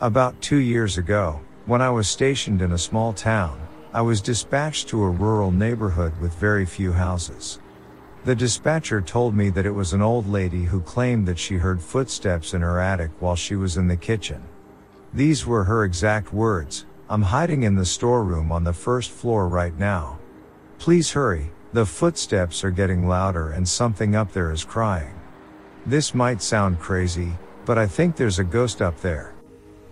About two years ago, when I was stationed in a small town, I was dispatched to a rural neighborhood with very few houses. The dispatcher told me that it was an old lady who claimed that she heard footsteps in her attic while she was in the kitchen. These were her exact words, I'm hiding in the storeroom on the first floor right now. Please hurry, the footsteps are getting louder and something up there is crying. This might sound crazy, but I think there's a ghost up there.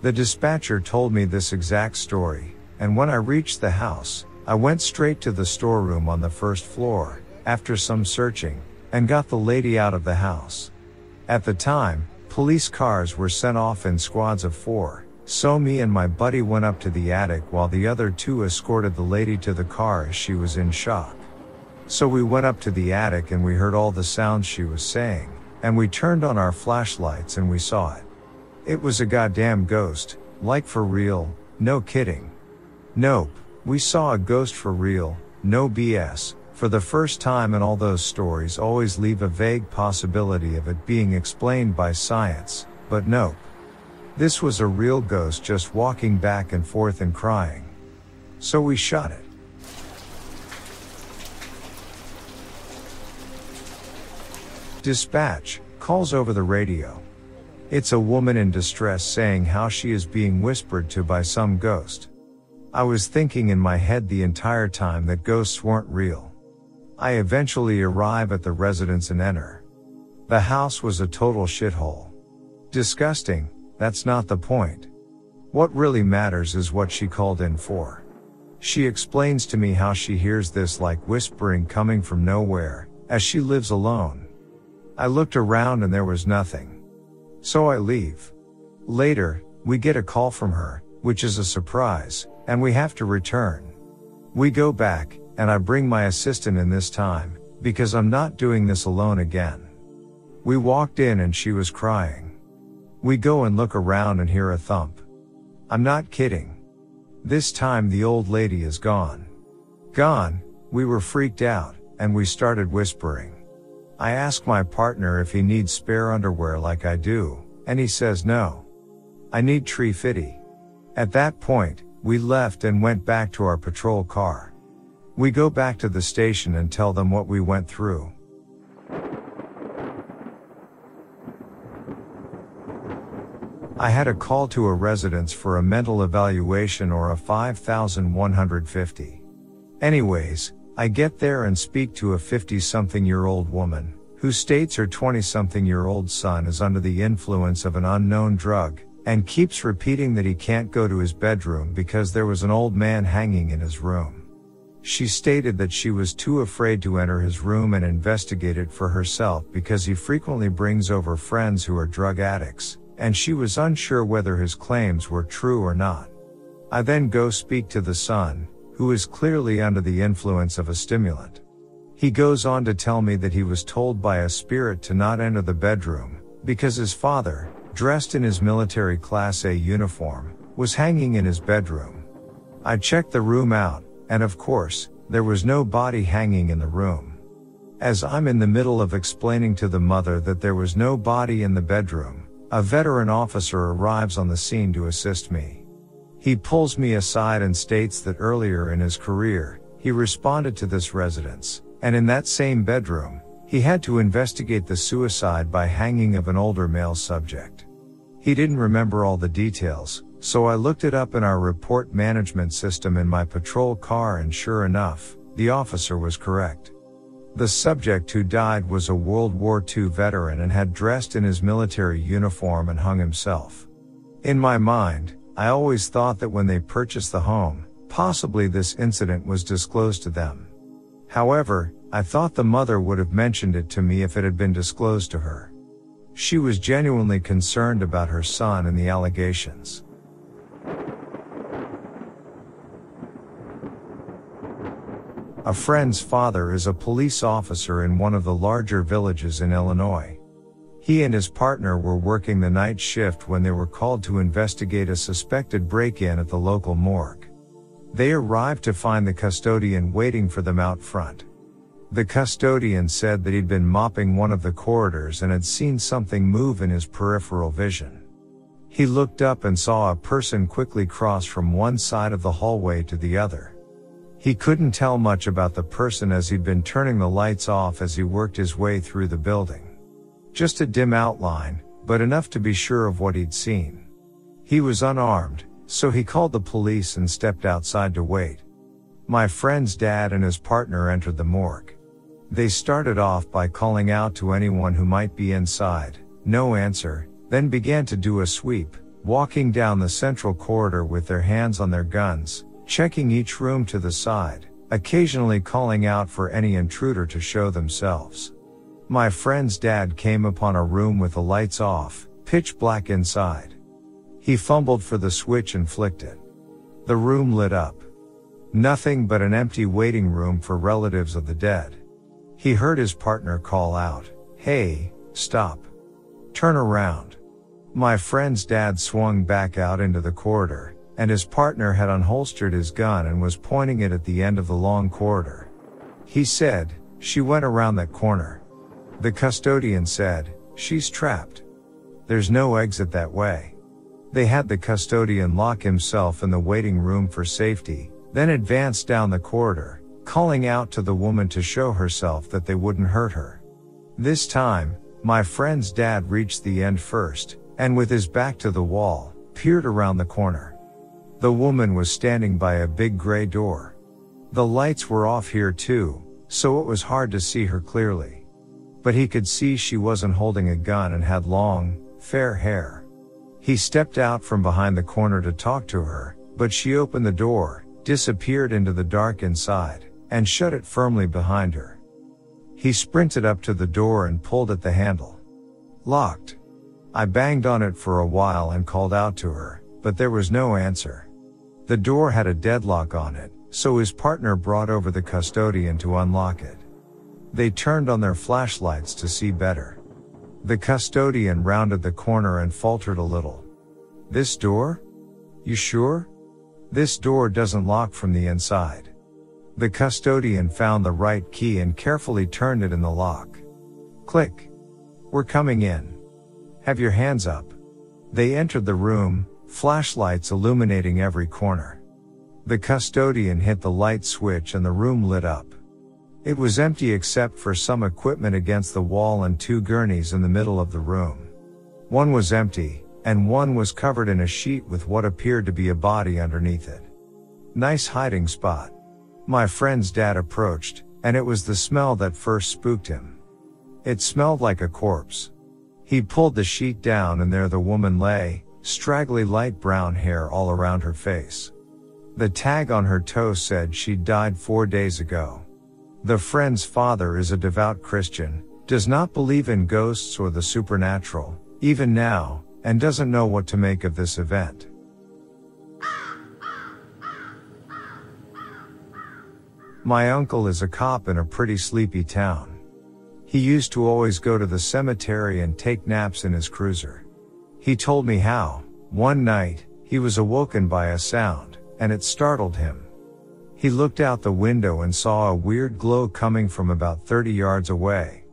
The dispatcher told me this exact story, and when I reached the house, I went straight to the storeroom on the first floor, after some searching, and got the lady out of the house. At the time, police cars were sent off in squads of four, so me and my buddy went up to the attic while the other two escorted the lady to the car as she was in shock. So we went up to the attic and we heard all the sounds she was saying, and we turned on our flashlights and we saw it. It was a goddamn ghost, like for real, no kidding. Nope, we saw a ghost for real, no BS, for the first time and all those stories always leave a vague possibility of it being explained by science, but nope. This was a real ghost just walking back and forth and crying. So we shot it. Dispatch, calls over the radio. It's a woman in distress saying how she is being whispered to by some ghost. I was thinking in my head the entire time that ghosts weren't real. I eventually arrive at the residence and enter. The house was a total shithole. Disgusting, that's not the point. What really matters is what she called in for. She explains to me how she hears this like whispering coming from nowhere, as she lives alone. I looked around and there was nothing. So I leave. Later, we get a call from her, which is a surprise, and we have to return. We go back, and I bring my assistant in this time, because I'm not doing this alone again. We walked in and she was crying. We go and look around and hear a thump. I'm not kidding. This time the old lady is gone. Gone, we were freaked out, and we started whispering. I ask my partner if he needs spare underwear like I do, and he says no. I need tree fitty. At that point, we left and went back to our patrol car. We go back to the station and tell them what we went through. I had a call to a residence for a mental evaluation or a 5150. Anyways, I get there and speak to a 50 something year old woman, who states her 20 something year old son is under the influence of an unknown drug, and keeps repeating that he can't go to his bedroom because there was an old man hanging in his room. She stated that she was too afraid to enter his room and investigate it for herself because he frequently brings over friends who are drug addicts, and she was unsure whether his claims were true or not. I then go speak to the son, who is clearly under the influence of a stimulant. He goes on to tell me that he was told by a spirit to not enter the bedroom, because his father, dressed in his military Class A uniform, was hanging in his bedroom. I checked the room out, and of course, there was no body hanging in the room. As I'm in the middle of explaining to the mother that there was no body in the bedroom, a veteran officer arrives on the scene to assist me. He pulls me aside and states that earlier in his career, he responded to this residence, and in that same bedroom, he had to investigate the suicide by hanging of an older male subject. He didn't remember all the details, so I looked it up in our report management system in my patrol car and sure enough, the officer was correct. The subject who died was a World War II veteran and had dressed in his military uniform and hung himself. In my mind, I always thought that when they purchased the home, Possibly this incident was disclosed to them. However, I thought the mother would have mentioned it to me if it had been disclosed to her. She was genuinely concerned about her son and the allegations. A friend's father is a police officer in one of the larger villages in Illinois. He and his partner were working the night shift when they were called to investigate a suspected break-in at the local morgue. They arrived to find the custodian waiting for them out front. The custodian said that he'd been mopping one of the corridors and had seen something move in his peripheral vision. He looked up and saw a person quickly cross from one side of the hallway to the other. He couldn't tell much about the person as he'd been turning the lights off as he worked his way through the building. Just a dim outline, but enough to be sure of what he'd seen. He was unarmed, so he called the police and stepped outside to wait. My friend's dad and his partner entered the morgue. They started off by calling out to anyone who might be inside, no answer, then began to do a sweep, walking down the central corridor with their hands on their guns, checking each room to the side, occasionally calling out for any intruder to show themselves. My friend's dad came upon a room with the lights off, pitch black inside. He fumbled for the switch and flicked it. The room lit up. Nothing but an empty waiting room for relatives of the dead. He heard his partner call out, Hey, stop. Turn around. My friend's dad swung back out into the corridor, and his partner had unholstered his gun and was pointing it at the end of the long corridor. He said, She went around that corner. The custodian said, She's trapped. There's no exit that way. They had the custodian lock himself in the waiting room for safety, then advanced down the corridor, calling out to the woman to show herself that they wouldn't hurt her. This time, my friend's dad reached the end first, and with his back to the wall, peered around the corner. The woman was standing by a big gray door. The lights were off here too, so it was hard to see her clearly. But he could see she wasn't holding a gun and had long, fair hair. He stepped out from behind the corner to talk to her, but she opened the door, disappeared into the dark inside, and shut it firmly behind her. He sprinted up to the door and pulled at the handle. Locked. I banged on it for a while and called out to her, but there was no answer. The door had a deadlock on it, so his partner brought over the custodian to unlock it. They turned on their flashlights to see better. The custodian rounded the corner and faltered a little. This door? You sure? This door doesn't lock from the inside. The custodian found the right key and carefully turned it in the lock. Click. We're coming in. Have your hands up. They entered the room, flashlights illuminating every corner. The custodian hit the light switch and the room lit up. It was empty except for some equipment against the wall and two gurneys in the middle of the room. One was empty, and one was covered in a sheet with what appeared to be a body underneath it. Nice hiding spot. My friend's dad approached, and it was the smell that first spooked him. It smelled like a corpse. He pulled the sheet down and there the woman lay, straggly light brown hair all around her face. The tag on her toe said she'd died four days ago. The friend's father is a devout Christian, does not believe in ghosts or the supernatural, even now, and doesn't know what to make of this event. My uncle is a cop in a pretty sleepy town. He used to always go to the cemetery and take naps in his cruiser. He told me how, one night, he was awoken by a sound, and it startled him. He looked out the window and saw a weird glow coming from about 30 yards away.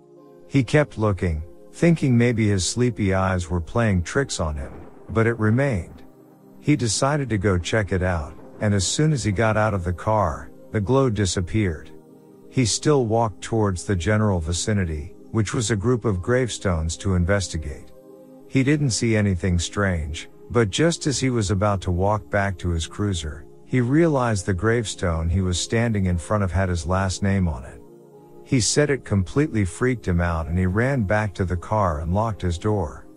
He kept looking, thinking maybe his sleepy eyes were playing tricks on him, but it remained. He decided to go check it out, and as soon as he got out of the car, the glow disappeared. He still walked towards the general vicinity, which was a group of gravestones to investigate. He didn't see anything strange, but just as he was about to walk back to his cruiser, he realized the gravestone he was standing in front of had his last name on it. He said it completely freaked him out and he ran back to the car and locked his door.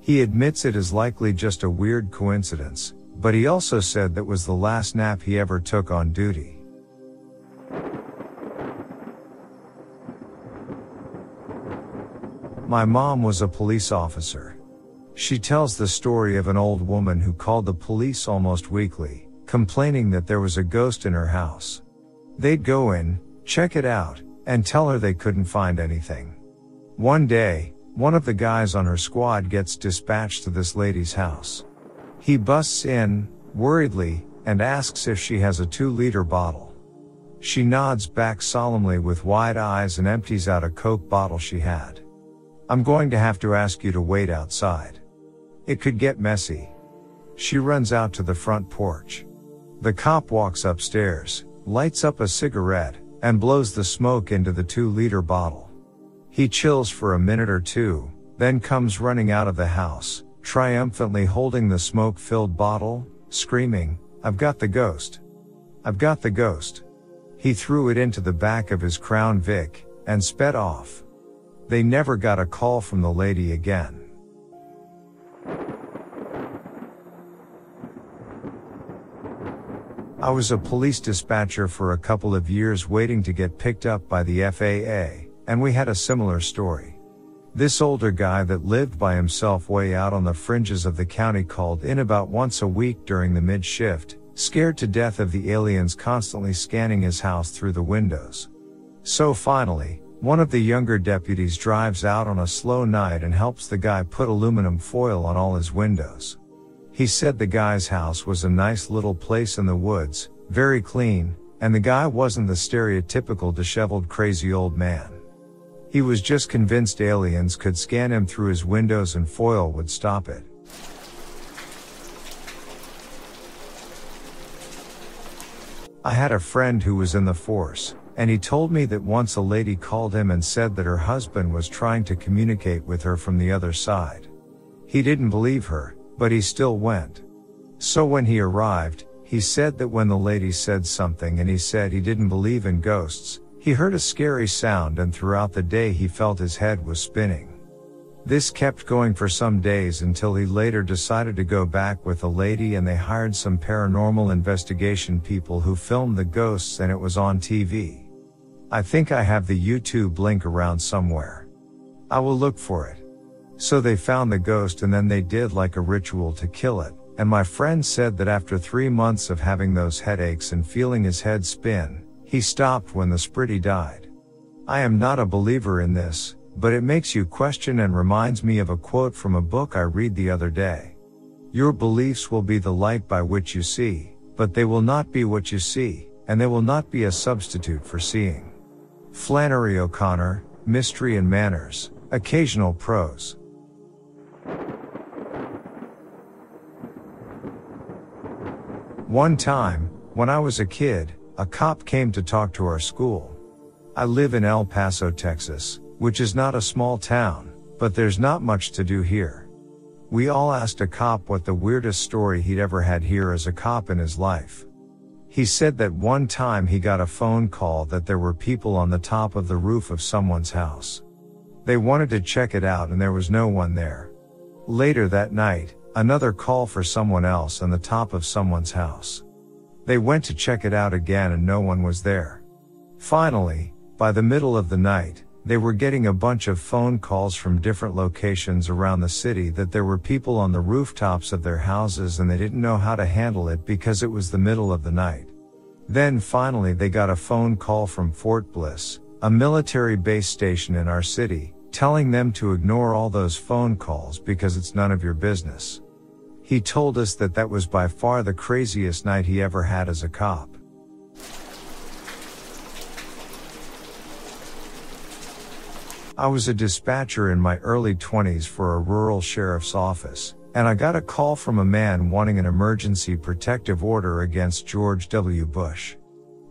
He admits it is likely just a weird coincidence, but he also said that was the last nap he ever took on duty. My mom was a police officer. She tells the story of an old woman who called the police almost weekly, complaining that there was a ghost in her house. They'd go in, check it out, and tell her they couldn't find anything. One day, one of the guys on her squad gets dispatched to this lady's house. He busts in, worriedly, and asks if she has a two liter bottle. She nods back solemnly with wide eyes and empties out a Coke bottle she had. I'm going to have to ask you to wait outside. It could get messy. She runs out to the front porch. The cop walks upstairs, lights up a cigarette, and blows the smoke into the two liter bottle. He chills for a minute or two, then comes running out of the house, triumphantly holding the smoke filled bottle, screaming, I've got the ghost. I've got the ghost. He threw it into the back of his Crown Vic, and sped off. They never got a call from the lady again. I was a police dispatcher for a couple of years waiting to get picked up by the FAA, and we had a similar story. This older guy that lived by himself way out on the fringes of the county called in about once a week during the mid shift, scared to death of the aliens constantly scanning his house through the windows. So finally, one of the younger deputies drives out on a slow night and helps the guy put aluminum foil on all his windows. He said the guy's house was a nice little place in the woods, very clean, and the guy wasn't the stereotypical disheveled crazy old man. He was just convinced aliens could scan him through his windows and foil would stop it. I had a friend who was in the force, and he told me that once a lady called him and said that her husband was trying to communicate with her from the other side. He didn't believe her, but he still went. So when he arrived, he said that when the lady said something and he said he didn't believe in ghosts, he heard a scary sound and throughout the day he felt his head was spinning. This kept going for some days until he later decided to go back with the lady and they hired some paranormal investigation people who filmed the ghosts and it was on TV. I think I have the YouTube link around somewhere. I will look for it. So they found the ghost and then they did like a ritual to kill it. And my friend said that after three months of having those headaches and feeling his head spin, he stopped when the spritty died. I am not a believer in this, but it makes you question and reminds me of a quote from a book I read the other day. Your beliefs will be the light by which you see, but they will not be what you see, and they will not be a substitute for seeing. Flannery O'Connor, Mystery and Manners, Occasional Prose. One time, when I was a kid, a cop came to talk to our school. I live in El Paso, Texas, which is not a small town, but there's not much to do here. We all asked a cop what the weirdest story he'd ever had here as a cop in his life. He said that one time he got a phone call that there were people on the top of the roof of someone's house. They wanted to check it out and there was no one there. Later that night, another call for someone else on the top of someone's house. They went to check it out again and no one was there. Finally, by the middle of the night, they were getting a bunch of phone calls from different locations around the city that there were people on the rooftops of their houses and they didn't know how to handle it because it was the middle of the night. Then finally they got a phone call from Fort Bliss, a military base station in our city, telling them to ignore all those phone calls because it's none of your business. He told us that that was by far the craziest night he ever had as a cop. I was a dispatcher in my early 20s for a rural sheriff's office, and I got a call from a man wanting an emergency protective order against George W. Bush.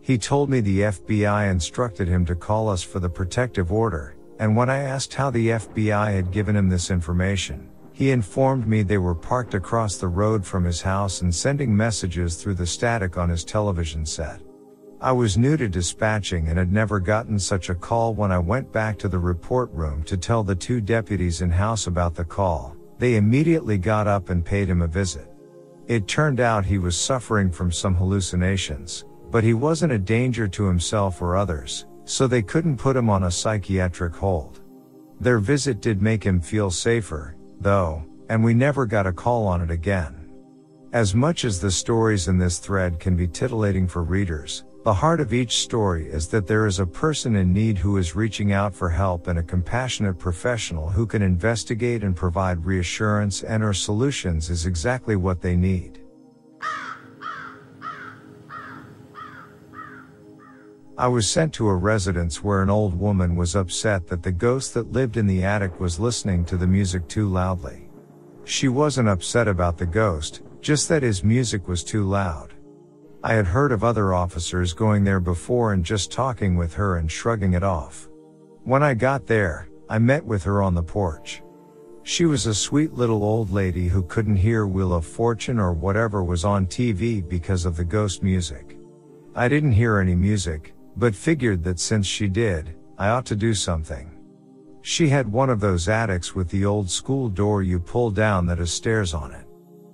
He told me the FBI instructed him to call us for the protective order, and when I asked how the FBI had given him this information, he informed me they were parked across the road from his house and sending messages through the static on his television set. I was new to dispatching and had never gotten such a call when I went back to the report room to tell the two deputies in house about the call. They immediately got up and paid him a visit. It turned out he was suffering from some hallucinations, but he wasn't a danger to himself or others, so they couldn't put him on a psychiatric hold. Their visit did make him feel safer, though, and we never got a call on it again. As much as the stories in this thread can be titillating for readers, the heart of each story is that there is a person in need who is reaching out for help and a compassionate professional who can investigate and provide reassurance and or solutions is exactly what they need. I was sent to a residence where an old woman was upset that the ghost that lived in the attic was listening to the music too loudly. She wasn't upset about the ghost, just that his music was too loud. I had heard of other officers going there before and just talking with her and shrugging it off. When I got there, I met with her on the porch. She was a sweet little old lady who couldn't hear Wheel of Fortune or whatever was on TV because of the ghost music. I didn't hear any music, but figured that since she did, I ought to do something. She had one of those attics with the old school door you pull down that has stairs on it.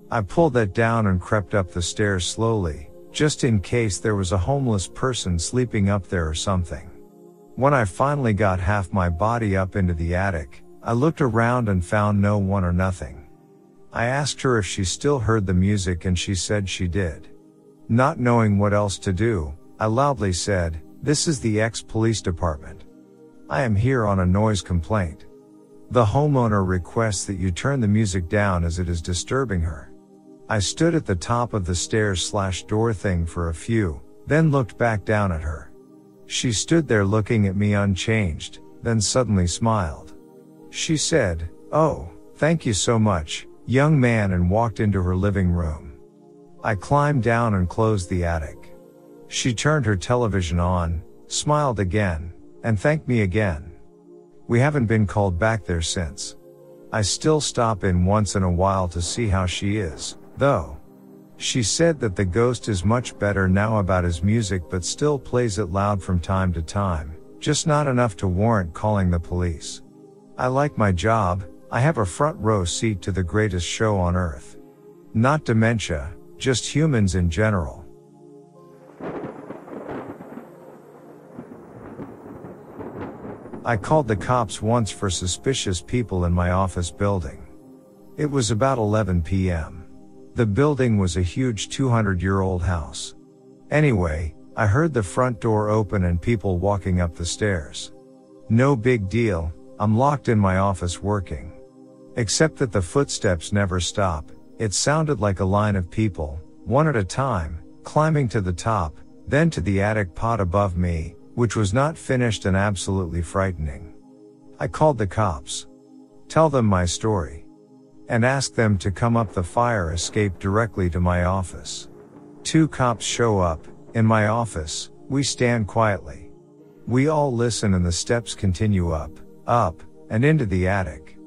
I pulled that down and crept up the stairs slowly, just in case there was a homeless person sleeping up there or something. When I finally got half my body up into the attic, I looked around and found no one or nothing. I asked her if she still heard the music and she said she did. Not knowing what else to do, I loudly said, this is the ex-police department. I am here on a noise complaint. The homeowner requests that you turn the music down as it is disturbing her. I stood at the top of the stairs slash door thing for a few, then looked back down at her. She stood there looking at me unchanged, then suddenly smiled. She said, Oh, thank you so much, young man and walked into her living room. I climbed down and closed the attic. She turned her television on, smiled again, and thanked me again. We haven't been called back there since. I still stop in once in a while to see how she is, though. She said that the ghost is much better now about his music but still plays it loud from time to time, just not enough to warrant calling the police. I like my job, I have a front row seat to the greatest show on earth. Not dementia, just humans in general. I called the cops once for suspicious people in my office building. It was about 11 p.m. The building was a huge 200 year old house. Anyway, I heard the front door open and people walking up the stairs. No big deal, I'm locked in my office working. Except that the footsteps never stop, it sounded like a line of people, one at a time, climbing to the top, then to the attic pod above me, which was not finished and absolutely frightening. I called the cops. Tell them my story and ask them to come up the fire escape directly to my office. Two cops show up, in my office, we stand quietly. We all listen and the steps continue up, up, and into the attic.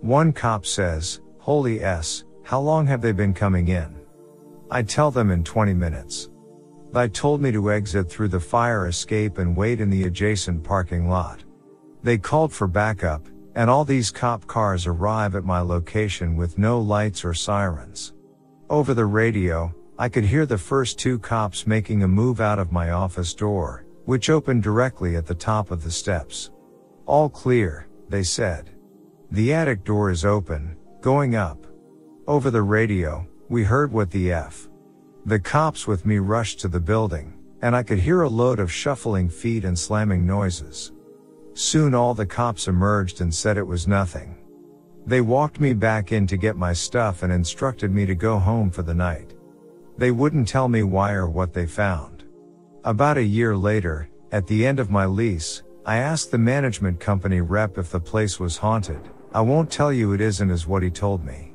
One cop says, Holy S, how long have they been coming in? I tell them in 20 minutes. They told me to exit through the fire escape and wait in the adjacent parking lot. They called for backup, and all these cop cars arrive at my location with no lights or sirens. Over the radio, I could hear the first two cops making a move out of my office door, which opened directly at the top of the steps. All clear, they said. The attic door is open, going up. Over the radio, we heard what the F. The cops with me rushed to the building, and I could hear a load of shuffling feet and slamming noises. Soon all the cops emerged and said it was nothing. They walked me back in to get my stuff and instructed me to go home for the night. They wouldn't tell me why or what they found. About a year later, at the end of my lease, I asked the management company rep if the place was haunted. I won't tell you it isn't is what he told me.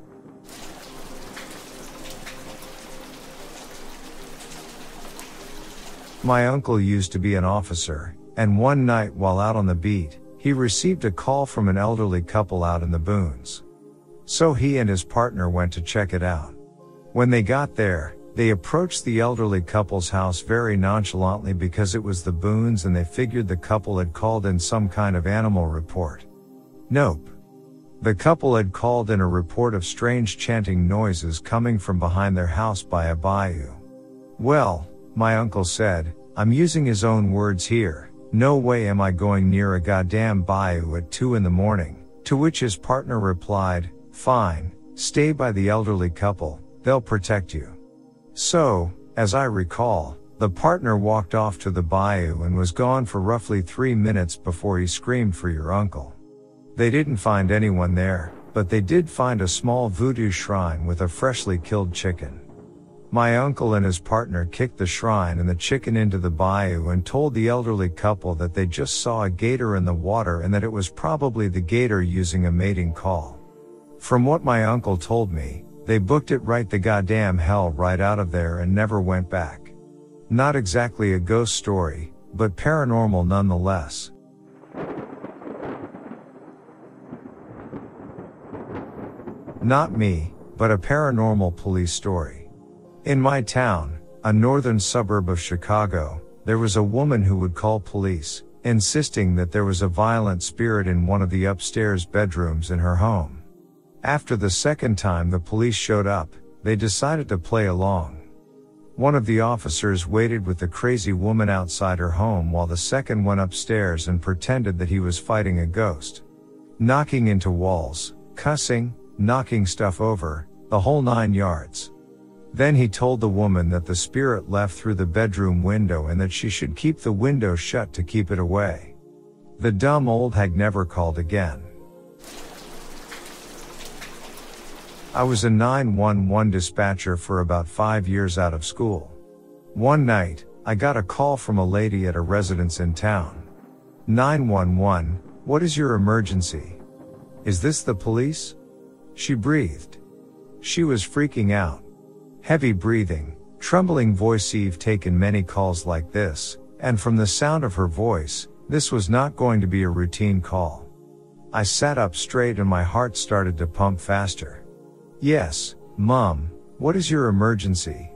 My uncle used to be an officer, and one night while out on the beat, he received a call from an elderly couple out in the boons. So he and his partner went to check it out. When they got there, they approached the elderly couple's house very nonchalantly because it was the boons and they figured the couple had called in some kind of animal report. Nope. The couple had called in a report of strange chanting noises coming from behind their house by a bayou. Well, my uncle said, I'm using his own words here, no way am I going near a goddamn bayou at 2 in the morning, to which his partner replied, fine, stay by the elderly couple, they'll protect you. So, as I recall, the partner walked off to the bayou and was gone for roughly three minutes before he screamed for your uncle. They didn't find anyone there, but they did find a small voodoo shrine with a freshly killed chicken. My uncle and his partner kicked the shrine and the chicken into the bayou and told the elderly couple that they just saw a gator in the water and that it was probably the gator using a mating call. From what my uncle told me, they booked it right the goddamn hell right out of there and never went back. Not exactly a ghost story, but paranormal nonetheless. Not me, but a paranormal police story. In my town, a northern suburb of Chicago, there was a woman who would call police, insisting that there was a violent spirit in one of the upstairs bedrooms in her home. After the second time the police showed up, they decided to play along. One of the officers waited with the crazy woman outside her home while the second went upstairs and pretended that he was fighting a ghost. Knocking into walls, cussing, knocking stuff over, the whole nine yards. Then he told the woman that the spirit left through the bedroom window and that she should keep the window shut to keep it away. The dumb old hag never called again. I was a 911 dispatcher for about five years out of school. One night, I got a call from a lady at a residence in town. 911, what is your emergency? Is this the police? She breathed. She was freaking out. Heavy breathing, trembling voice Eve taken many calls like this, and from the sound of her voice, this was not going to be a routine call. I sat up straight and my heart started to pump faster. Yes, Mom, what is your emergency?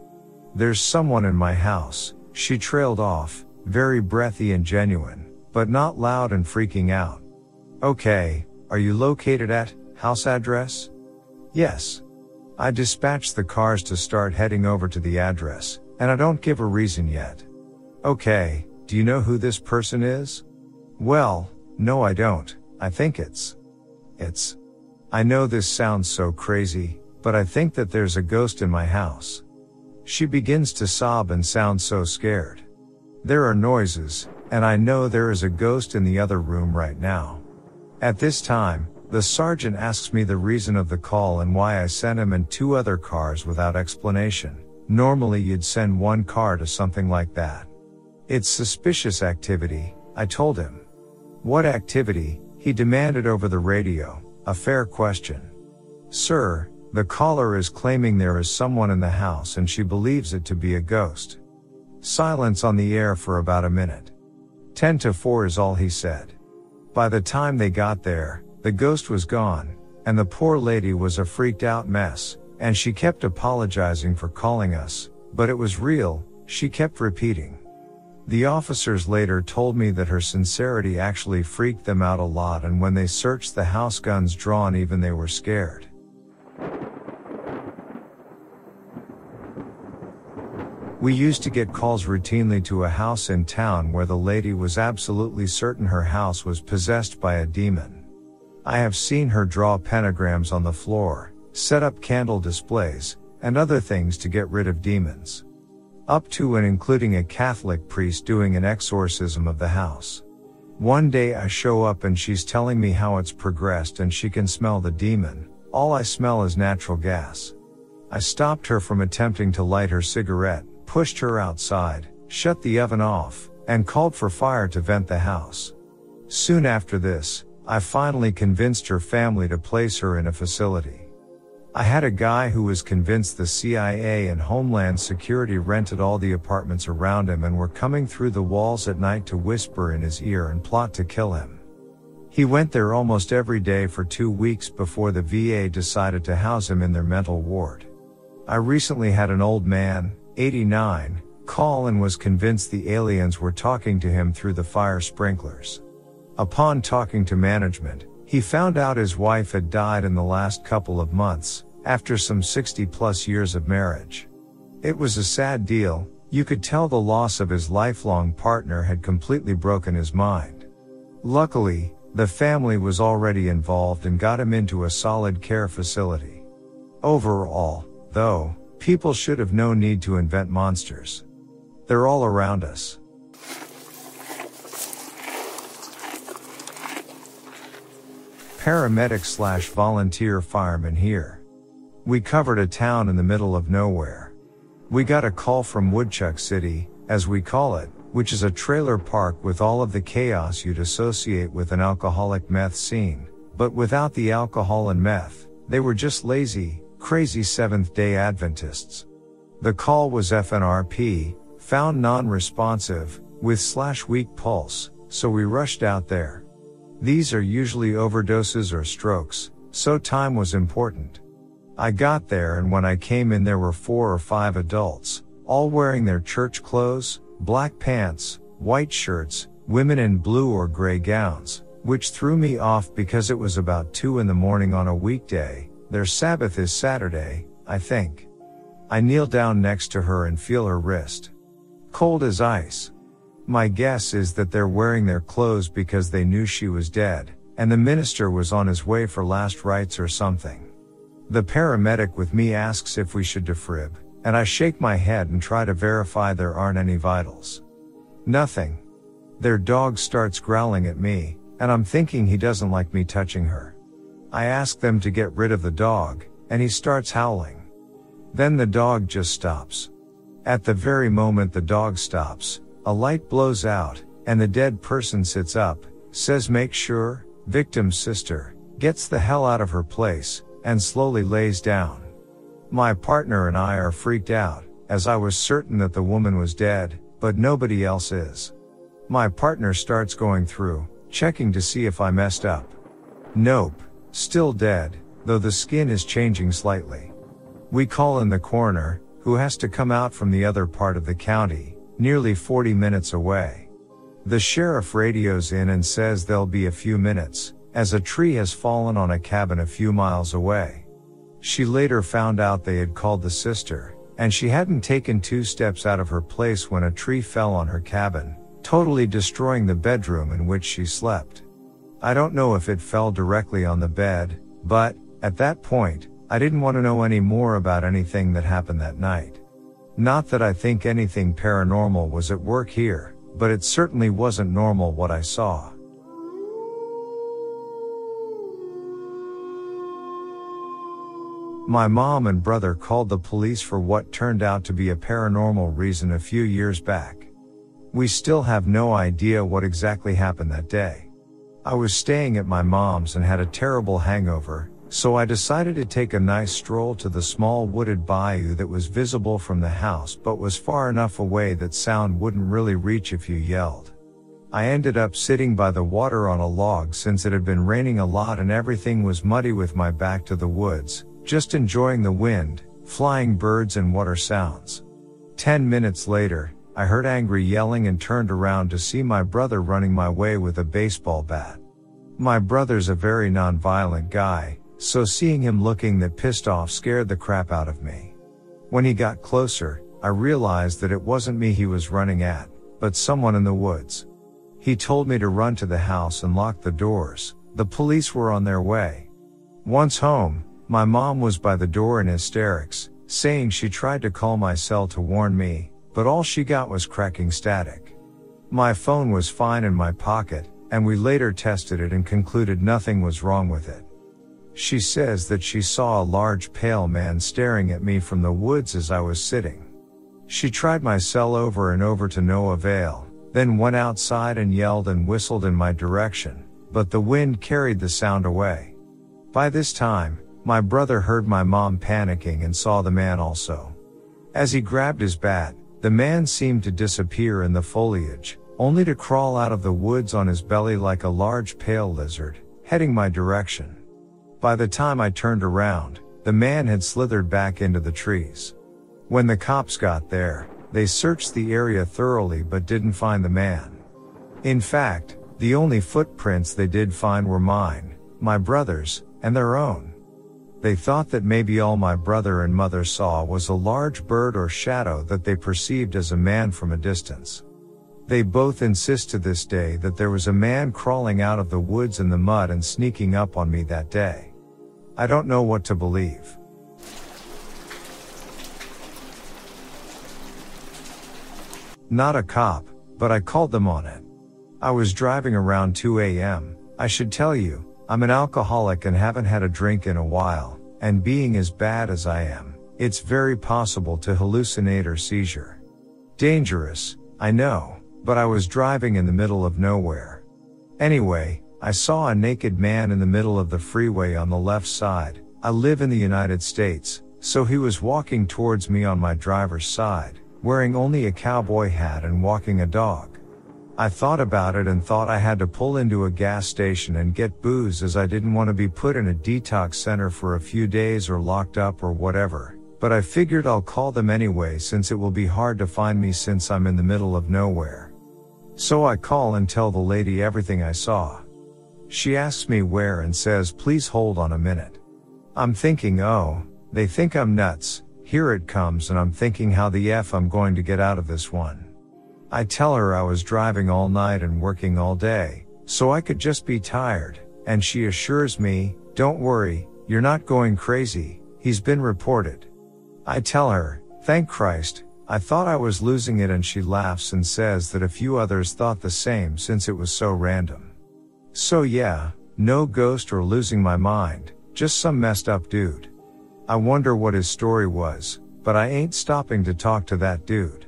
There's someone in my house, she trailed off, very breathy and genuine, but not loud and freaking out. Okay, are you located at, house address? Yes. I dispatched the cars to start heading over to the address, and I don't give a reason yet. Okay, do you know who this person is? Well, no I don't, I think it's. It's. I know this sounds so crazy, but I think that there's a ghost in my house. She begins to sob and sounds so scared. There are noises, and I know there is a ghost in the other room right now. At this time, the sergeant asks me the reason of the call and why I sent him and two other cars without explanation. Normally you'd send one car to something like that. It's suspicious activity, I told him. What activity? He demanded over the radio. A fair question. Sir, the caller is claiming there is someone in the house and she believes it to be a ghost. Silence on the air for about a minute. 10 to 4 is all he said. By the time they got there, the ghost was gone, and the poor lady was a freaked out mess, and she kept apologizing for calling us, but it was real, she kept repeating. The officers later told me that her sincerity actually freaked them out a lot and when they searched the house guns drawn even they were scared. We used to get calls routinely to a house in town where the lady was absolutely certain her house was possessed by a demon. I have seen her draw pentagrams on the floor, set up candle displays, and other things to get rid of demons. Up to and including a Catholic priest doing an exorcism of the house. One day I show up and she's telling me how it's progressed and she can smell the demon. All I smell is natural gas. I stopped her from attempting to light her cigarette, pushed her outside, shut the oven off, and called for fire to vent the house. Soon after this, I finally convinced her family to place her in a facility. I had a guy who was convinced the CIA and Homeland Security rented all the apartments around him and were coming through the walls at night to whisper in his ear and plot to kill him. He went there almost every day for two weeks before the VA decided to house him in their mental ward. I recently had an old man, 89, call and was convinced the aliens were talking to him through the fire sprinklers. Upon talking to management, He found out his wife had died in the last couple of months, after some 60 plus years of marriage. It was a sad deal, you could tell the loss of his lifelong partner had completely broken his mind. Luckily, the family was already involved and got him into a solid care facility. Overall, though, people should have no need to invent monsters. They're all around us. Paramedic slash volunteer fireman here. We covered a town in the middle of nowhere. We got a call from Woodchuck City, as we call it, which is a trailer park with all of the chaos you'd associate with an alcoholic meth scene, but without the alcohol and meth. They were just lazy, crazy Seventh day Adventists. The call was FNRP, found non-responsive, with slash weak pulse, so we rushed out there. These are usually overdoses or strokes, so time was important. I got there and when I came in there were four or five adults, all wearing their church clothes, black pants, white shirts, women in blue or gray gowns, which threw me off because it was about two in the morning on a weekday. Their Sabbath is Saturday, I think. I kneel down next to her and feel her wrist. Cold as ice. My guess is that they're wearing their clothes because they knew she was dead, and the minister was on his way for last rites or something. The paramedic with me asks if we should defrib, and I shake my head and try to verify there aren't any vitals. Nothing. Their dog starts growling at me, and I'm thinking he doesn't like me touching her. I ask them to get rid of the dog, and he starts howling. Then the dog just stops. At the very moment the dog stops, a light blows out, and the dead person sits up, says make sure, victim's sister, gets the hell out of her place, and slowly lays down. My partner and I are freaked out, as I was certain that the woman was dead, but nobody else is. My partner starts going through, checking to see if I messed up. Nope, still dead, though the skin is changing slightly. We call in the coroner, who has to come out from the other part of the county, nearly 40 minutes away. The sheriff radios in and says there'll be a few minutes, as a tree has fallen on a cabin a few miles away. She later found out they had called the sister, and she hadn't taken two steps out of her place when a tree fell on her cabin, totally destroying the bedroom in which she slept. I don't know if it fell directly on the bed, but, at that point, I didn't want to know any more about anything that happened that night. Not that I think anything paranormal was at work here, but it certainly wasn't normal what I saw. My mom and brother called the police for what turned out to be a paranormal reason a few years back. We still have no idea what exactly happened that day. I was staying at my mom's and had a terrible hangover, so I decided to take a nice stroll to the small wooded bayou that was visible from the house but was far enough away that sound wouldn't really reach if you yelled. I ended up sitting by the water on a log since it had been raining a lot and everything was muddy with my back to the woods, just enjoying the wind, flying birds and water sounds. Ten minutes later, I heard angry yelling and turned around to see my brother running my way with a baseball bat. My brother's a very non-violent guy, so seeing him looking that pissed off scared the crap out of me. When he got closer, I realized that it wasn't me he was running at, but someone in the woods. He told me to run to the house and lock the doors. The police were on their way. Once home, my mom was by the door in hysterics, saying she tried to call my cell to warn me, but all she got was cracking static. My phone was fine in my pocket, and we later tested it and concluded nothing was wrong with it. She says that she saw a large pale man staring at me from the woods as I was sitting. She tried my cell over and over to no avail, then went outside and yelled and whistled in my direction, but the wind carried the sound away. By this time, my brother heard my mom panicking and saw the man also. As he grabbed his bat, the man seemed to disappear in the foliage, only to crawl out of the woods on his belly like a large pale lizard, heading my direction. By the time I turned around, the man had slithered back into the trees. When the cops got there, they searched the area thoroughly but didn't find the man. In fact, the only footprints they did find were mine, my brother's, and their own. They thought that maybe all my brother and mother saw was a large bird or shadow that they perceived as a man from a distance. They both insist to this day that there was a man crawling out of the woods in the mud and sneaking up on me that day. I don't know what to believe. Not a cop, but I called them on it. I was driving around 2 a.m. I should tell you, I'm an alcoholic and haven't had a drink in a while, and being as bad as I am, it's very possible to hallucinate or seizure. Dangerous, I know, but I was driving in the middle of nowhere. Anyway, I saw a naked man in the middle of the freeway on the left side. I live in the United States, so he was walking towards me on my driver's side, wearing only a cowboy hat and walking a dog. I thought about it and thought I had to pull into a gas station and get booze as I didn't want to be put in a detox center for a few days or locked up or whatever. But I figured I'll call them anyway since it will be hard to find me since I'm in the middle of nowhere. So I call and tell the lady everything I saw. She asks me where and says please hold on a minute. I'm thinking oh, they think I'm nuts, here it comes and I'm thinking how the F I'm going to get out of this one. I tell her I was driving all night and working all day, so I could just be tired, and she assures me, don't worry, you're not going crazy, he's been reported. I tell her, thank Christ, I thought I was losing it and she laughs and says that a few others thought the same since it was so random. So yeah, no ghost or losing my mind, just some messed up dude. I wonder what his story was, but I ain't stopping to talk to that dude.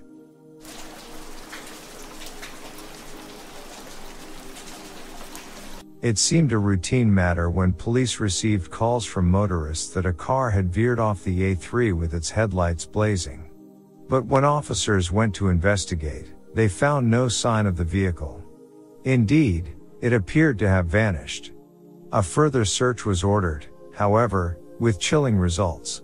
It seemed a routine matter when police received calls from motorists that a car had veered off the A3 with its headlights blazing. But when officers went to investigate, they found no sign of the vehicle. Indeed, it appeared to have vanished. A further search was ordered, however, with chilling results.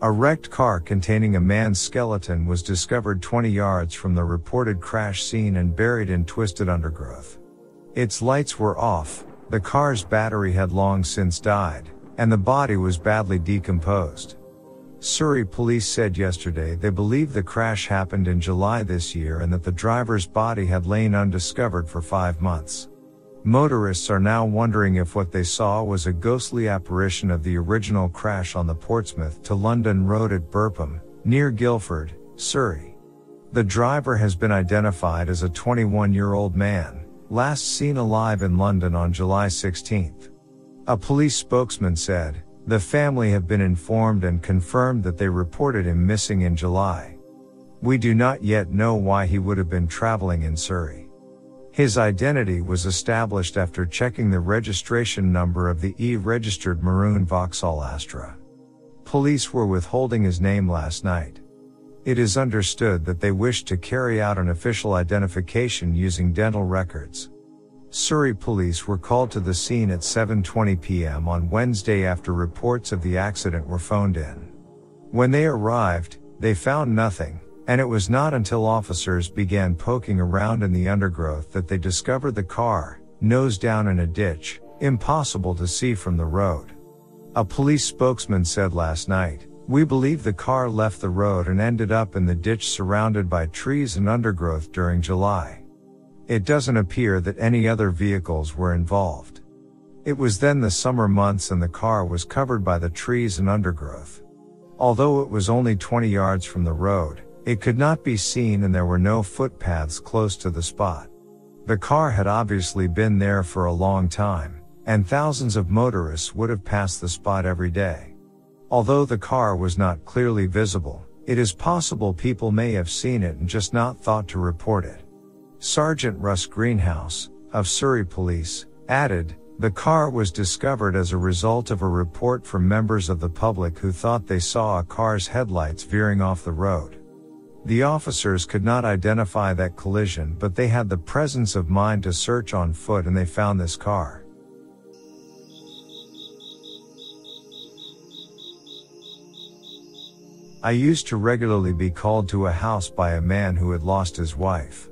A wrecked car containing a man's skeleton was discovered 20 yards from the reported crash scene and buried in twisted undergrowth. Its lights were off, the car's battery had long since died, and the body was badly decomposed. Surrey police said yesterday they believe the crash happened in July this year and that the driver's body had lain undiscovered for five months. Motorists are now wondering if what they saw was a ghostly apparition of the original crash on the Portsmouth to London Road at Burpham, near Guildford, Surrey. The driver has been identified as a 21 year old man last seen alive in London on July 16. A police spokesman said, the family have been informed and confirmed that they reported him missing in July. We do not yet know why he would have been traveling in Surrey. His identity was established after checking the registration number of the E-registered maroon Vauxhall Astra. Police were withholding his name last night. It is understood that they wished to carry out an official identification using dental records. Surrey police were called to the scene at 7:20 p.m. on Wednesday after reports of the accident were phoned in. When they arrived, they found nothing, and it was not until officers began poking around in the undergrowth that they discovered the car, nose down in a ditch, impossible to see from the road. A police spokesman said last night, we believe the car left the road and ended up in the ditch surrounded by trees and undergrowth during July. It doesn't appear that any other vehicles were involved. It was then the summer months and the car was covered by the trees and undergrowth. Although it was only 20 yards from the road, it could not be seen and there were no footpaths close to the spot. The car had obviously been there for a long time, and thousands of motorists would have passed the spot every day. Although the car was not clearly visible, it is possible people may have seen it and just not thought to report it. Sergeant Russ Greenhouse, of Surrey Police, added, the car was discovered as a result of a report from members of the public who thought they saw a car's headlights veering off the road. The officers could not identify that collision but they had the presence of mind to search on foot and they found this car. I used to regularly be called to a house by a man who had lost his wife.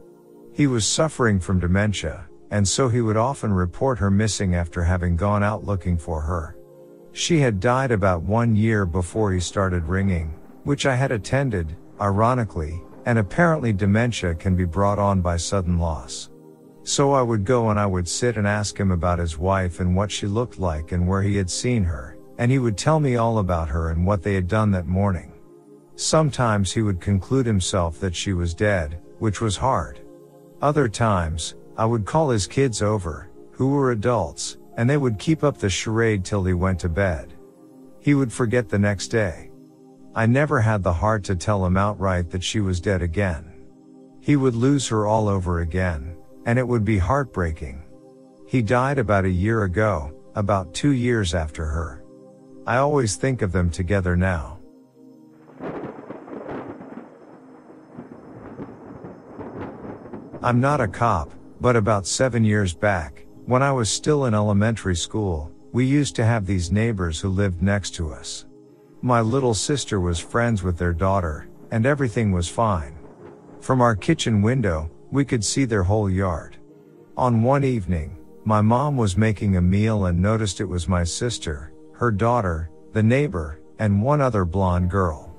He was suffering from dementia, and so he would often report her missing after having gone out looking for her. She had died about one year before he started ringing, which I had attended, ironically, and apparently dementia can be brought on by sudden loss. So I would go and I would sit and ask him about his wife and what she looked like and where he had seen her, and he would tell me all about her and what they had done that morning. Sometimes he would conclude himself that she was dead, which was hard. Other times, I would call his kids over, who were adults, and they would keep up the charade till he went to bed. He would forget the next day. I never had the heart to tell him outright that she was dead again. He would lose her all over again, and it would be heartbreaking. He died about a year ago, about two years after her. I always think of them together now. I'm not a cop, but about seven years back, when I was still in elementary school, we used to have these neighbors who lived next to us. My little sister was friends with their daughter, and everything was fine. From our kitchen window, we could see their whole yard. On one evening, my mom was making a meal and noticed it was my sister, her daughter, the neighbor, and one other blonde girl.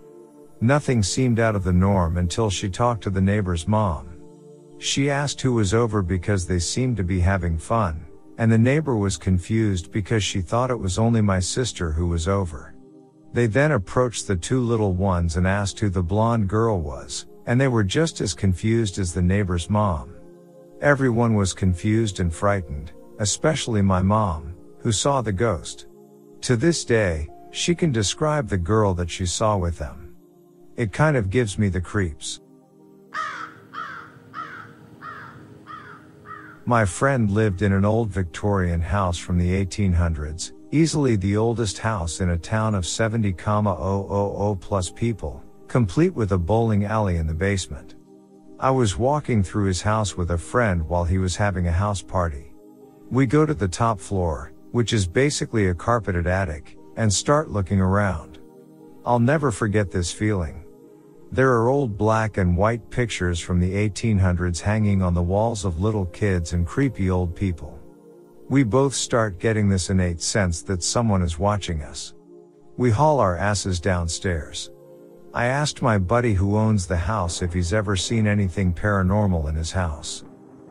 Nothing seemed out of the norm until she talked to the neighbor's mom. She asked who was over because they seemed to be having fun, and the neighbor was confused because she thought it was only my sister who was over. They then approached the two little ones and asked who the blonde girl was, and they were just as confused as the neighbor's mom. Everyone was confused and frightened, especially my mom, who saw the ghost. To this day, she can describe the girl that she saw with them. It kind of gives me the creeps. My friend lived in an old Victorian house from the 1800s, easily the oldest house in a town of 70,000 plus people, complete with a bowling alley in the basement. I was walking through his house with a friend while he was having a house party. We go to the top floor, which is basically a carpeted attic, and start looking around. I'll never forget this feeling. There are old black and white pictures from the 1800s hanging on the walls of little kids and creepy old people. We both start getting this innate sense that someone is watching us. We haul our asses downstairs. I asked my buddy who owns the house if he's ever seen anything paranormal in his house.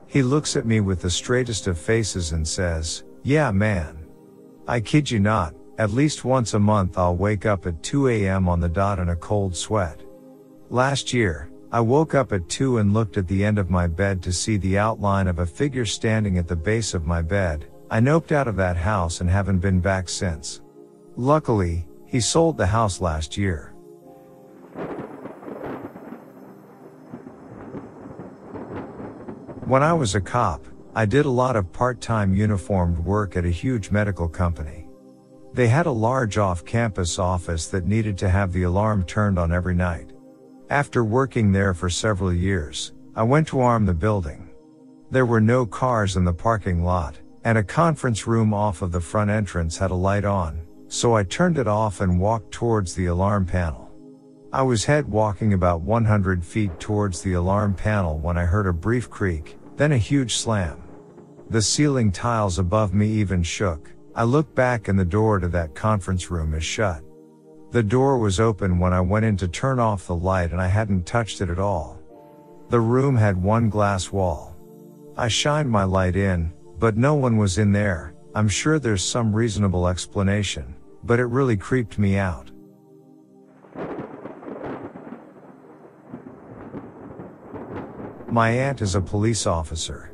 He looks at me with the straightest of faces and says, yeah man. I kid you not, at least once a month I'll wake up at 2 a.m. on the dot in a cold sweat. Last year, I woke up at 2 and looked at the end of my bed to see the outline of a figure standing at the base of my bed. I noped out of that house and haven't been back since. Luckily, he sold the house last year. When I was a cop, I did a lot of part-time uniformed work at a huge medical company. They had a large off-campus office that needed to have the alarm turned on every night. After working there for several years, I went to arm the building. There were no cars in the parking lot, and a conference room off of the front entrance had a light on, so I turned it off and walked towards the alarm panel. I was head walking about 100 feet towards the alarm panel when I heard a brief creak, then a huge slam. The ceiling tiles above me even shook. I looked back and the door to that conference room is shut. The door was open when I went in to turn off the light and I hadn't touched it at all. The room had one glass wall. I shined my light in, but no one was in there. I'm sure there's some reasonable explanation, but it really creeped me out. My aunt is a police officer.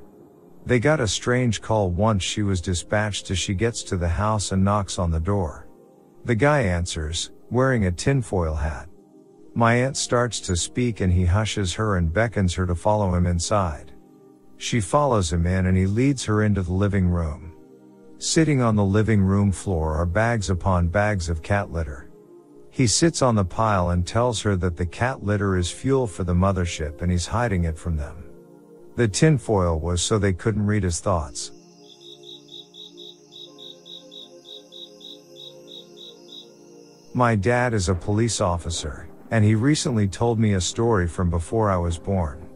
They got a strange call once she was dispatched as she gets to the house and knocks on the door. The guy answers, wearing a tinfoil hat. My aunt starts to speak and he hushes her and beckons her to follow him inside. She follows him in and he leads her into the living room. Sitting on the living room floor are bags upon bags of cat litter. He sits on the pile and tells her that the cat litter is fuel for the mothership and he's hiding it from them. The tinfoil was so they couldn't read his thoughts. My dad is a police officer, and he recently told me a story from before I was born.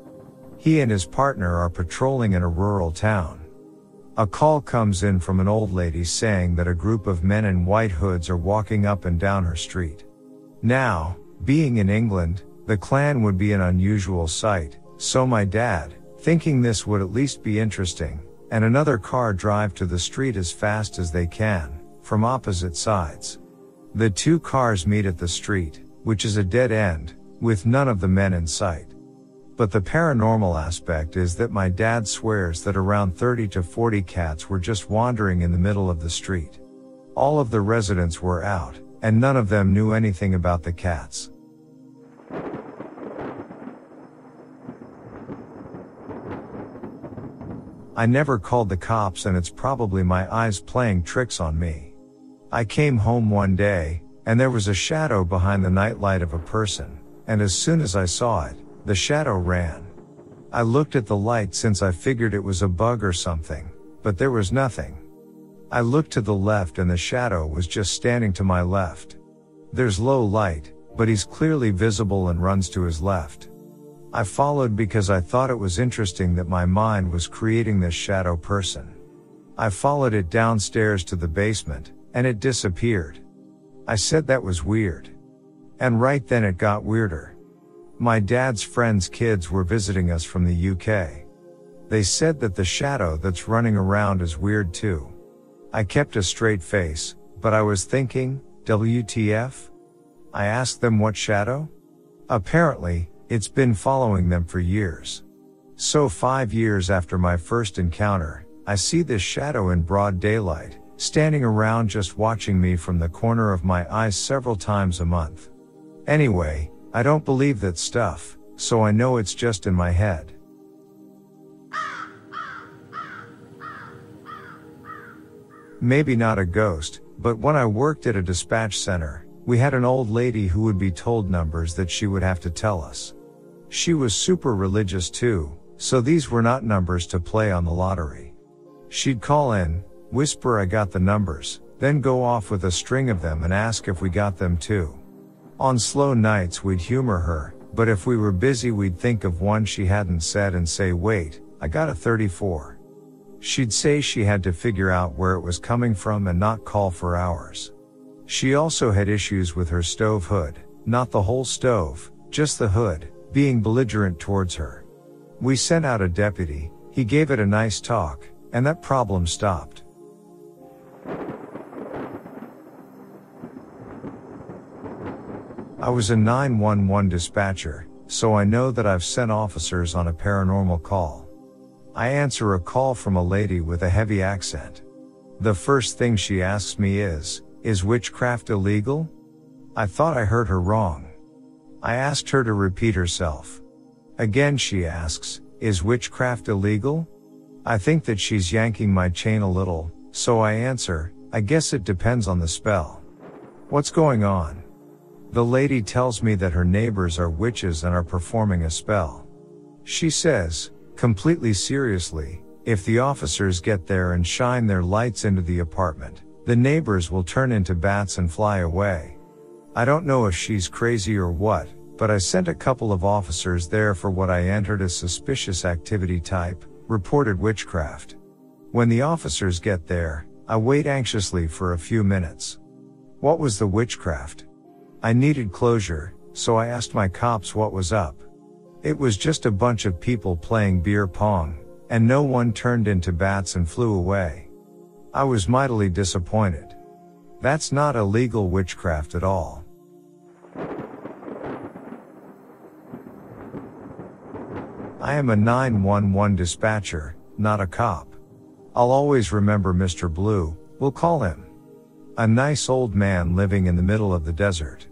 He and his partner are patrolling in a rural town. A call comes in from an old lady saying that a group of men in white hoods are walking up and down her street. Now, being in England, the Klan would be an unusual sight, so my dad, thinking this would at least be interesting, and another car drive to the street as fast as they can, from opposite sides. The two cars meet at the street, which is a dead end, with none of the men in sight. But the paranormal aspect is that my dad swears that around 30 to 40 cats were just wandering in the middle of the street. All of the residents were out, and none of them knew anything about the cats. I never called the cops and it's probably my eyes playing tricks on me. I came home one day, and there was a shadow behind the nightlight of a person, and as soon as I saw it, the shadow ran. I looked at the light since I figured it was a bug or something, but there was nothing. I looked to the left and the shadow was just standing to my left. There's low light, but he's clearly visible and runs to his left. I followed because I thought it was interesting that my mind was creating this shadow person. I followed it downstairs to the basement, and it disappeared. I said that was weird. And right then it got weirder. My dad's friends' kids were visiting us from the UK. They said that the shadow that's running around is weird too. I kept a straight face, but I was thinking, WTF? I asked them what shadow? Apparently, it's been following them for years. So five years after my first encounter, I see this shadow in broad daylight, standing around just watching me from the corner of my eyes several times a month. Anyway, I don't believe that stuff, so I know it's just in my head. Maybe not a ghost, but when I worked at a dispatch center, we had an old lady who would be told numbers that she would have to tell us. She was super religious too, so these were not numbers to play on the lottery. She'd call in, whisper I got the numbers, then go off with a string of them and ask if we got them too. On slow nights we'd humor her, but if we were busy we'd think of one she hadn't said and say wait, I got a 34. She'd say she had to figure out where it was coming from and not call for hours. She also had issues with her stove hood, not the whole stove, just the hood, being belligerent towards her. We sent out a deputy, he gave it a nice talk, and that problem stopped. I was a 911 dispatcher, so I know that I've sent officers on a paranormal call. I answer a call from a lady with a heavy accent. The first thing she asks me is, is witchcraft illegal? I thought I heard her wrong. I asked her to repeat herself. Again she asks, is witchcraft illegal? I think that she's yanking my chain a little, so I answer, I guess it depends on the spell. What's going on? The lady tells me that her neighbors are witches and are performing a spell. She says, completely seriously, if the officers get there and shine their lights into the apartment, the neighbors will turn into bats and fly away. I don't know if she's crazy or what, but I sent a couple of officers there for what I entered as suspicious activity type, reported witchcraft. When the officers get there, I wait anxiously for a few minutes. What was the witchcraft? I needed closure, so I asked my cops what was up. It was just a bunch of people playing beer pong, and no one turned into bats and flew away. I was mightily disappointed. That's not illegal witchcraft at all. I am a 911 dispatcher, not a cop. I'll always remember Mr. Blue, we'll call him. A nice old man living in the middle of the desert.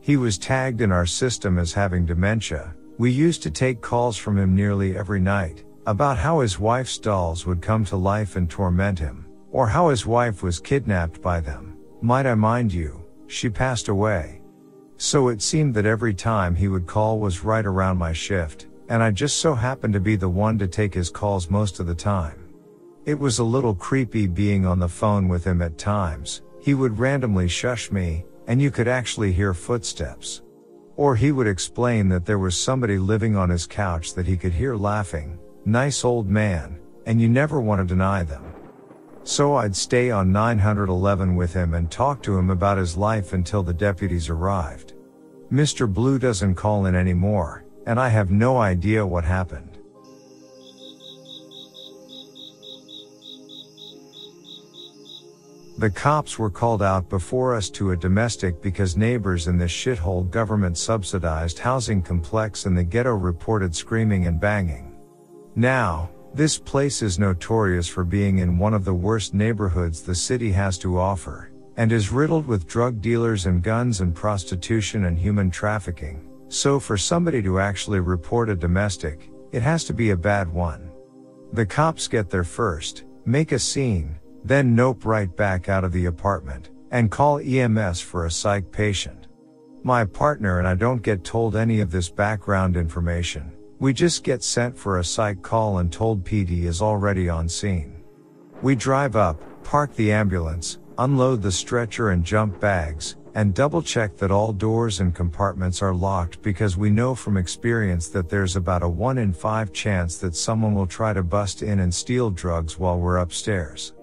He was tagged in our system as having dementia. We used to take calls from him nearly every night about how his wife's dolls would come to life and torment him, or how his wife was kidnapped by them. Might I mind you, she passed away. So it seemed that every time he would call was right around my shift, and I just so happened to be the one to take his calls most of the time. It was a little creepy being on the phone with him at times. He would randomly shush me, and you could actually hear footsteps. Or he would explain that there was somebody living on his couch that he could hear laughing, nice old man, and you never want to deny them. So I'd stay on 911 with him and talk to him about his life until the deputies arrived. Mr. Blue doesn't call in anymore, and I have no idea what happened. The cops were called out before us to a domestic because neighbors in this shithole government subsidized housing complex in the ghetto reported screaming and banging. Now, this place is notorious for being in one of the worst neighborhoods the city has to offer, and is riddled with drug dealers and guns and prostitution and human trafficking. So for somebody to actually report a domestic, it has to be a bad one. The cops get there first, make a scene, then nope right back out of the apartment, and call EMS for a psych patient. My partner and I don't get told any of this background information. We just get sent for a psych call and told PD is already on scene. We drive up, park the ambulance, unload the stretcher and jump bags, and double check that all doors and compartments are locked because we know from experience that there's about a 1 in 5 chance that someone will try to bust in and steal drugs while we're upstairs.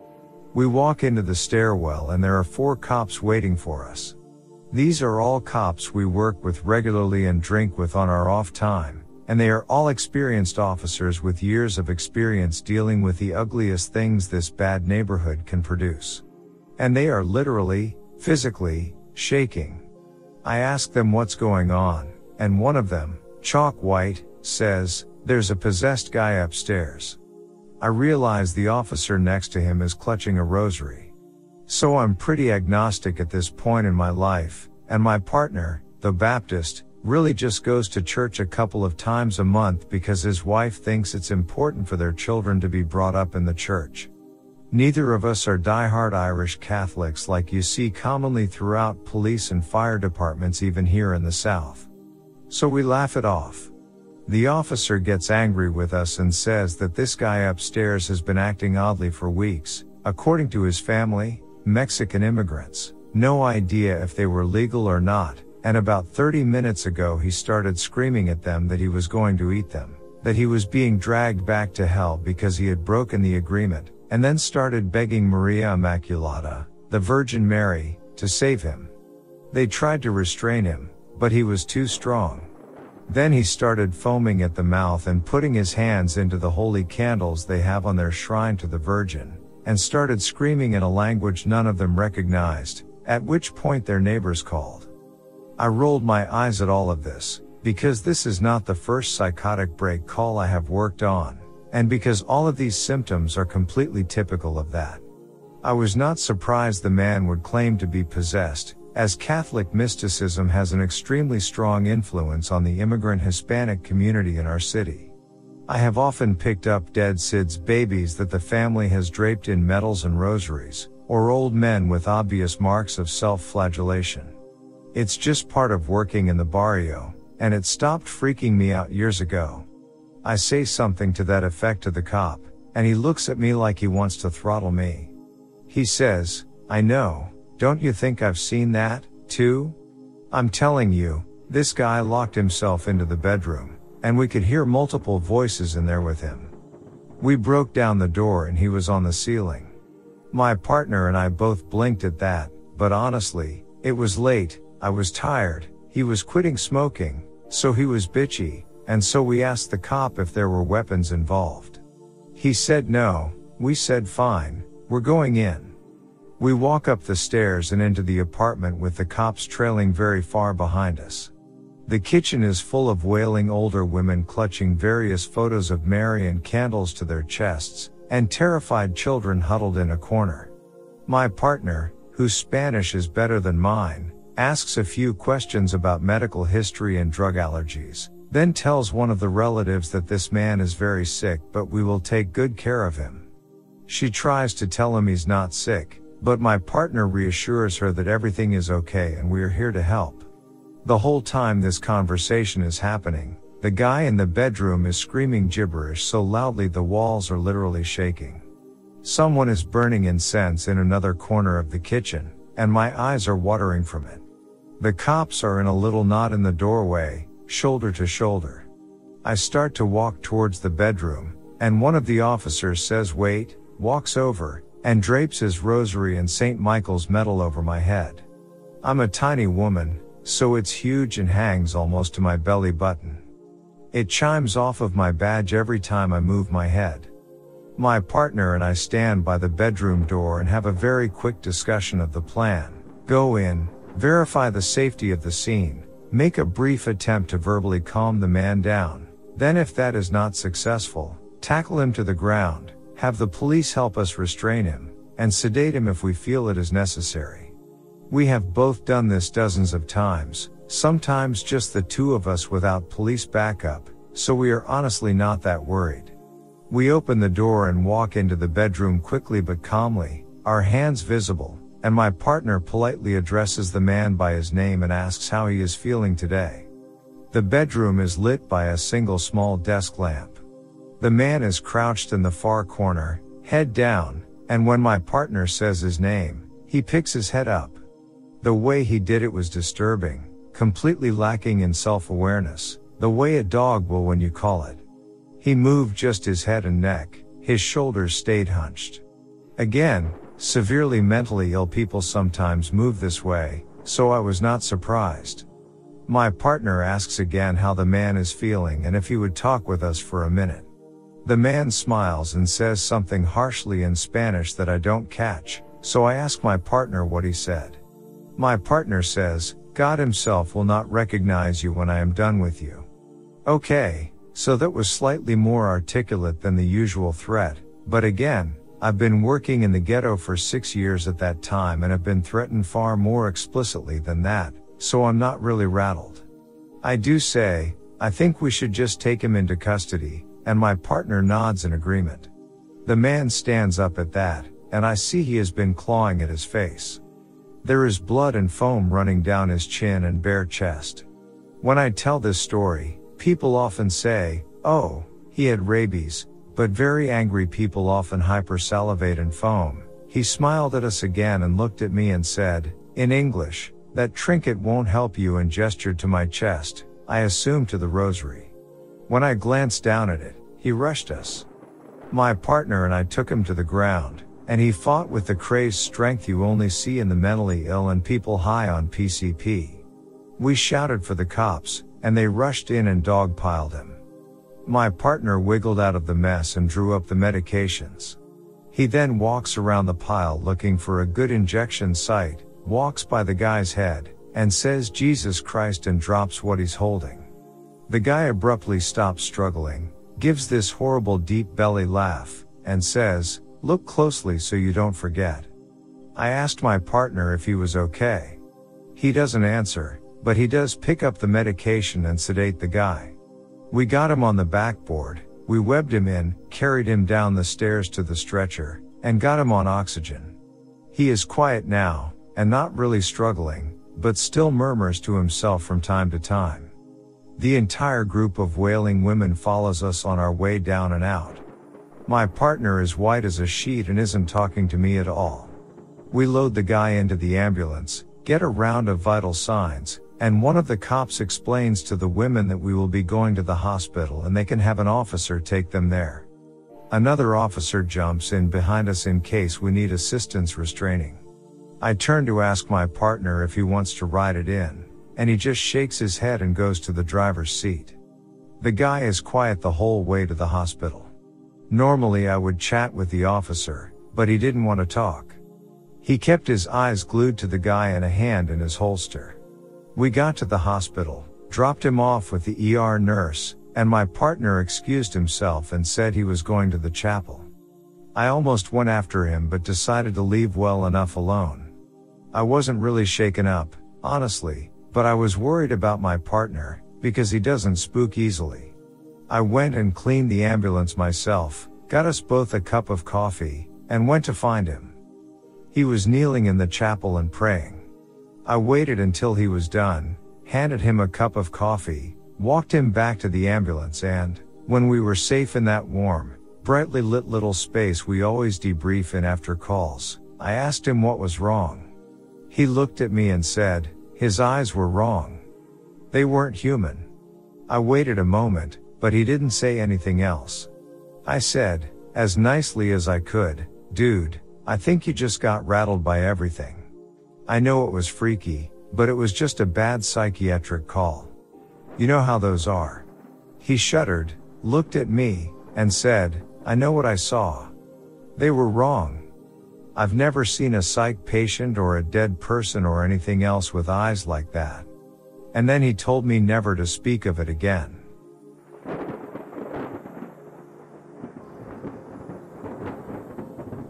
We walk into the stairwell and there are four cops waiting for us. These are all cops we work with regularly and drink with on our off time and they are all experienced officers with years of experience dealing with the ugliest things this bad neighborhood can produce. And they are literally, physically, shaking. I ask them what's going on, and one of them, chalk white, says, there's a possessed guy upstairs. I realize the officer next to him is clutching a rosary. So I'm pretty agnostic at this point in my life, and my partner, the Baptist, really just goes to church a couple of times a month because his wife thinks it's important for their children to be brought up in the church. Neither of us are die-hard Irish Catholics like you see commonly throughout police and fire departments even here in the South. So we laugh it off. The officer gets angry with us and says that this guy upstairs has been acting oddly for weeks, according to his family, Mexican immigrants. No idea if they were legal or not, and about 30 minutes ago he started screaming at them that he was going to eat them, that he was being dragged back to hell because he had broken the agreement, and then started begging Maria Immaculata, the Virgin Mary, to save him. They tried to restrain him, but he was too strong. Then he started foaming at the mouth and putting his hands into the holy candles they have on their shrine to the Virgin, and started screaming in a language none of them recognized, at which point their neighbors called. I rolled my eyes at all of this, because this is not the first psychotic break call I have worked on, and because all of these symptoms are completely typical of that. I was not surprised the man would claim to be possessed, as Catholic mysticism has an extremely strong influence on the immigrant Hispanic community in our city. I have often picked up dead SIDS babies that the family has draped in medals and rosaries, or old men with obvious marks of self-flagellation. It's just part of working in the barrio, and it stopped freaking me out years ago. I say something to that effect to the cop, and he looks at me like he wants to throttle me. He says, I know, don't you think I've seen that, too? I'm telling you, this guy locked himself into the bedroom, and we could hear multiple voices in there with him. We broke down the door and he was on the ceiling. My partner and I both blinked at that, but honestly, it was late, I was tired, he was quitting smoking, so he was bitchy, and so we asked the cop if there were weapons involved. He said no, we said fine, we're going in. We walk up the stairs and into the apartment with the cops trailing very far behind us. The kitchen is full of wailing older women clutching various photos of Mary and candles to their chests, and terrified children huddled in a corner. My partner, whose Spanish is better than mine, asks a few questions about medical history and drug allergies, then tells one of the relatives that this man is very sick but we will take good care of him. She tries to tell him he's not sick, but my partner reassures her that everything is okay and we are here to help. The whole time this conversation is happening, the guy in the bedroom is screaming gibberish so loudly the walls are literally shaking. Someone is burning incense in another corner of the kitchen, and my eyes are watering from it. The cops are in a little knot in the doorway, shoulder to shoulder. I start to walk towards the bedroom, and one of the officers says wait, walks over, and drapes his rosary and St. Michael's medal over my head. I'm a tiny woman, so it's huge and hangs almost to my belly button. It chimes off of my badge every time I move my head. My partner and I stand by the bedroom door and have a very quick discussion of the plan. Go in, verify the safety of the scene, make a brief attempt to verbally calm the man down. Then if that is not successful, tackle him to the ground, have the police help us restrain him, and sedate him if we feel it is necessary. We have both done this dozens of times, sometimes just the two of us without police backup, so we are honestly not that worried. We open the door and walk into the bedroom quickly but calmly, our hands visible, and my partner politely addresses the man by his name and asks how he is feeling today. The bedroom is lit by a single small desk lamp. The man is crouched in the far corner, head down, and when my partner says his name, he picks his head up. The way he did it was disturbing, completely lacking in self-awareness, the way a dog will when you call it. He moved just his head and neck, his shoulders stayed hunched. Again, severely mentally ill people sometimes move this way, so I was not surprised. My partner asks again how the man is feeling and if he would talk with us for a minute. The man smiles and says something harshly in Spanish that I don't catch, so I ask my partner what he said. My partner says, God himself will not recognize you when I am done with you. Okay, so that was slightly more articulate than the usual threat, but again, I've been working in the ghetto for six years at that time and have been threatened far more explicitly than that, so I'm not really rattled. I do say, I think we should just take him into custody, and my partner nods in agreement. The man stands up at that, and I see he has been clawing at his face. There is blood and foam running down his chin and bare chest. When I tell this story, People often say, oh, he had rabies, but very angry people often hypersalivate and foam. He smiled at us again and looked at me and said, in English, that trinket won't help you and gestured to my chest, I assume to the rosary. When I glanced down at it, he rushed us. My partner and I took him to the ground, and he fought with the crazed strength you only see in the mentally ill and people high on PCP. We shouted for the cops, and they rushed in and dogpiled him. My partner wiggled out of the mess and drew up the medications. He then walks around the pile looking for a good injection site, walks by the guy's head, and says Jesus Christ and drops what he's holding. The guy abruptly stops struggling, gives this horrible deep belly laugh, and says, look closely so you don't forget. I asked my partner if he was okay. He doesn't answer, but he does pick up the medication and sedate the guy. We got him on the backboard, we webbed him in, carried him down the stairs to the stretcher, and got him on oxygen. He is quiet now, and not really struggling, but still murmurs to himself from time to time. The entire group of wailing women follows us on our way down and out. My partner is white as a sheet and isn't talking to me at all. We load the guy into the ambulance, get a round of vital signs, and one of the cops explains to the women that we will be going to the hospital and they can have an officer take them there. Another officer jumps in behind us in case we need assistance restraining. I turn to ask my partner if he wants to ride it in, and he just shakes his head and goes to the driver's seat. The guy is quiet the whole way to the hospital. Normally I would chat with the officer, but he didn't want to talk. He kept his eyes glued to the guy and a hand in his holster. We got to the hospital, dropped him off with the ER nurse, and my partner excused himself and said he was going to the chapel. I almost went after him but decided to leave well enough alone. I wasn't really shaken up, honestly, but I was worried about my partner, because he doesn't spook easily. I went and cleaned the ambulance myself, got us both a cup of coffee, and went to find him. He was kneeling in the chapel and praying. I waited until he was done, handed him a cup of coffee, walked him back to the ambulance and, when we were safe in that warm, brightly lit little space we always debrief in after calls, I asked him what was wrong. He looked at me and said, his eyes were wrong. They weren't human. I waited a moment, but he didn't say anything else. I said, as nicely as I could, dude, I think you just got rattled by everything. I know it was freaky, but it was just a bad psychiatric call. You know how those are. He shuddered, looked at me, and said, I know what I saw. They were wrong. I've never seen a psych patient or a dead person or anything else with eyes like that. And then he told me never to speak of it again.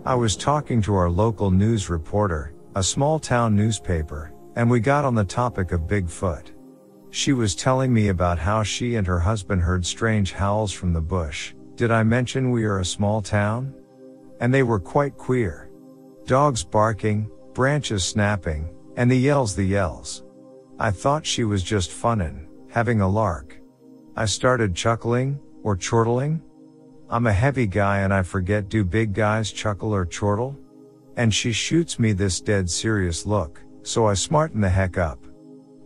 I was talking to our local news reporter, a small town newspaper, and we got on the topic of Bigfoot. She was telling me about how she and her husband heard strange howls from the bush. Did I mention we are a small town? And they were quite queer. Dogs barking, branches snapping, and the yells the yells. I thought she was just funnin', having a lark. I started chuckling, or chortling. I'm a heavy guy and I forget do big guys chuckle or chortle? And she shoots me this dead serious look, so I smarten the heck up.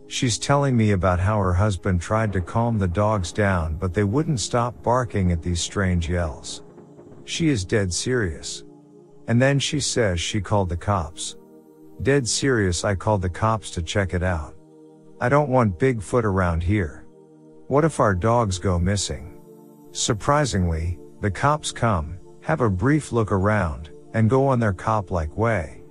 She's telling me about how her husband tried to calm the dogs down but they wouldn't stop barking at these strange yells. She is dead serious. And then she says she called the cops. Dead serious I called the cops to check it out. I don't want Bigfoot around here. What if our dogs go missing? Surprisingly, the cops come, have a brief look around, and go on their cop-like way.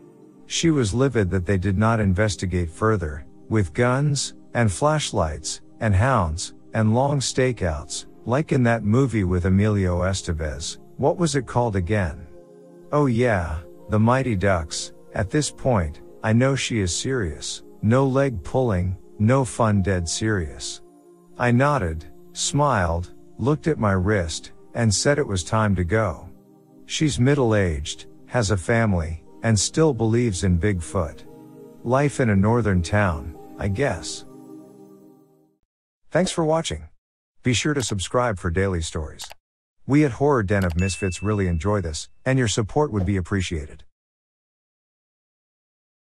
She was livid that they did not investigate further, with guns, and flashlights, and hounds, and long stakeouts, like in that movie with Emilio Estevez, what was it called again? Oh yeah, The Mighty Ducks, at this point, I know she is serious, no leg pulling, no fun dead serious. I nodded, smiled, looked at my wrist, and said it was time to go. She's middle aged, has a family, and still believes in Bigfoot. Life in a northern town, I guess. Thanks for watching. Be sure to subscribe for daily stories. We at Horror Den of Misfits really enjoy this, and your support would be appreciated.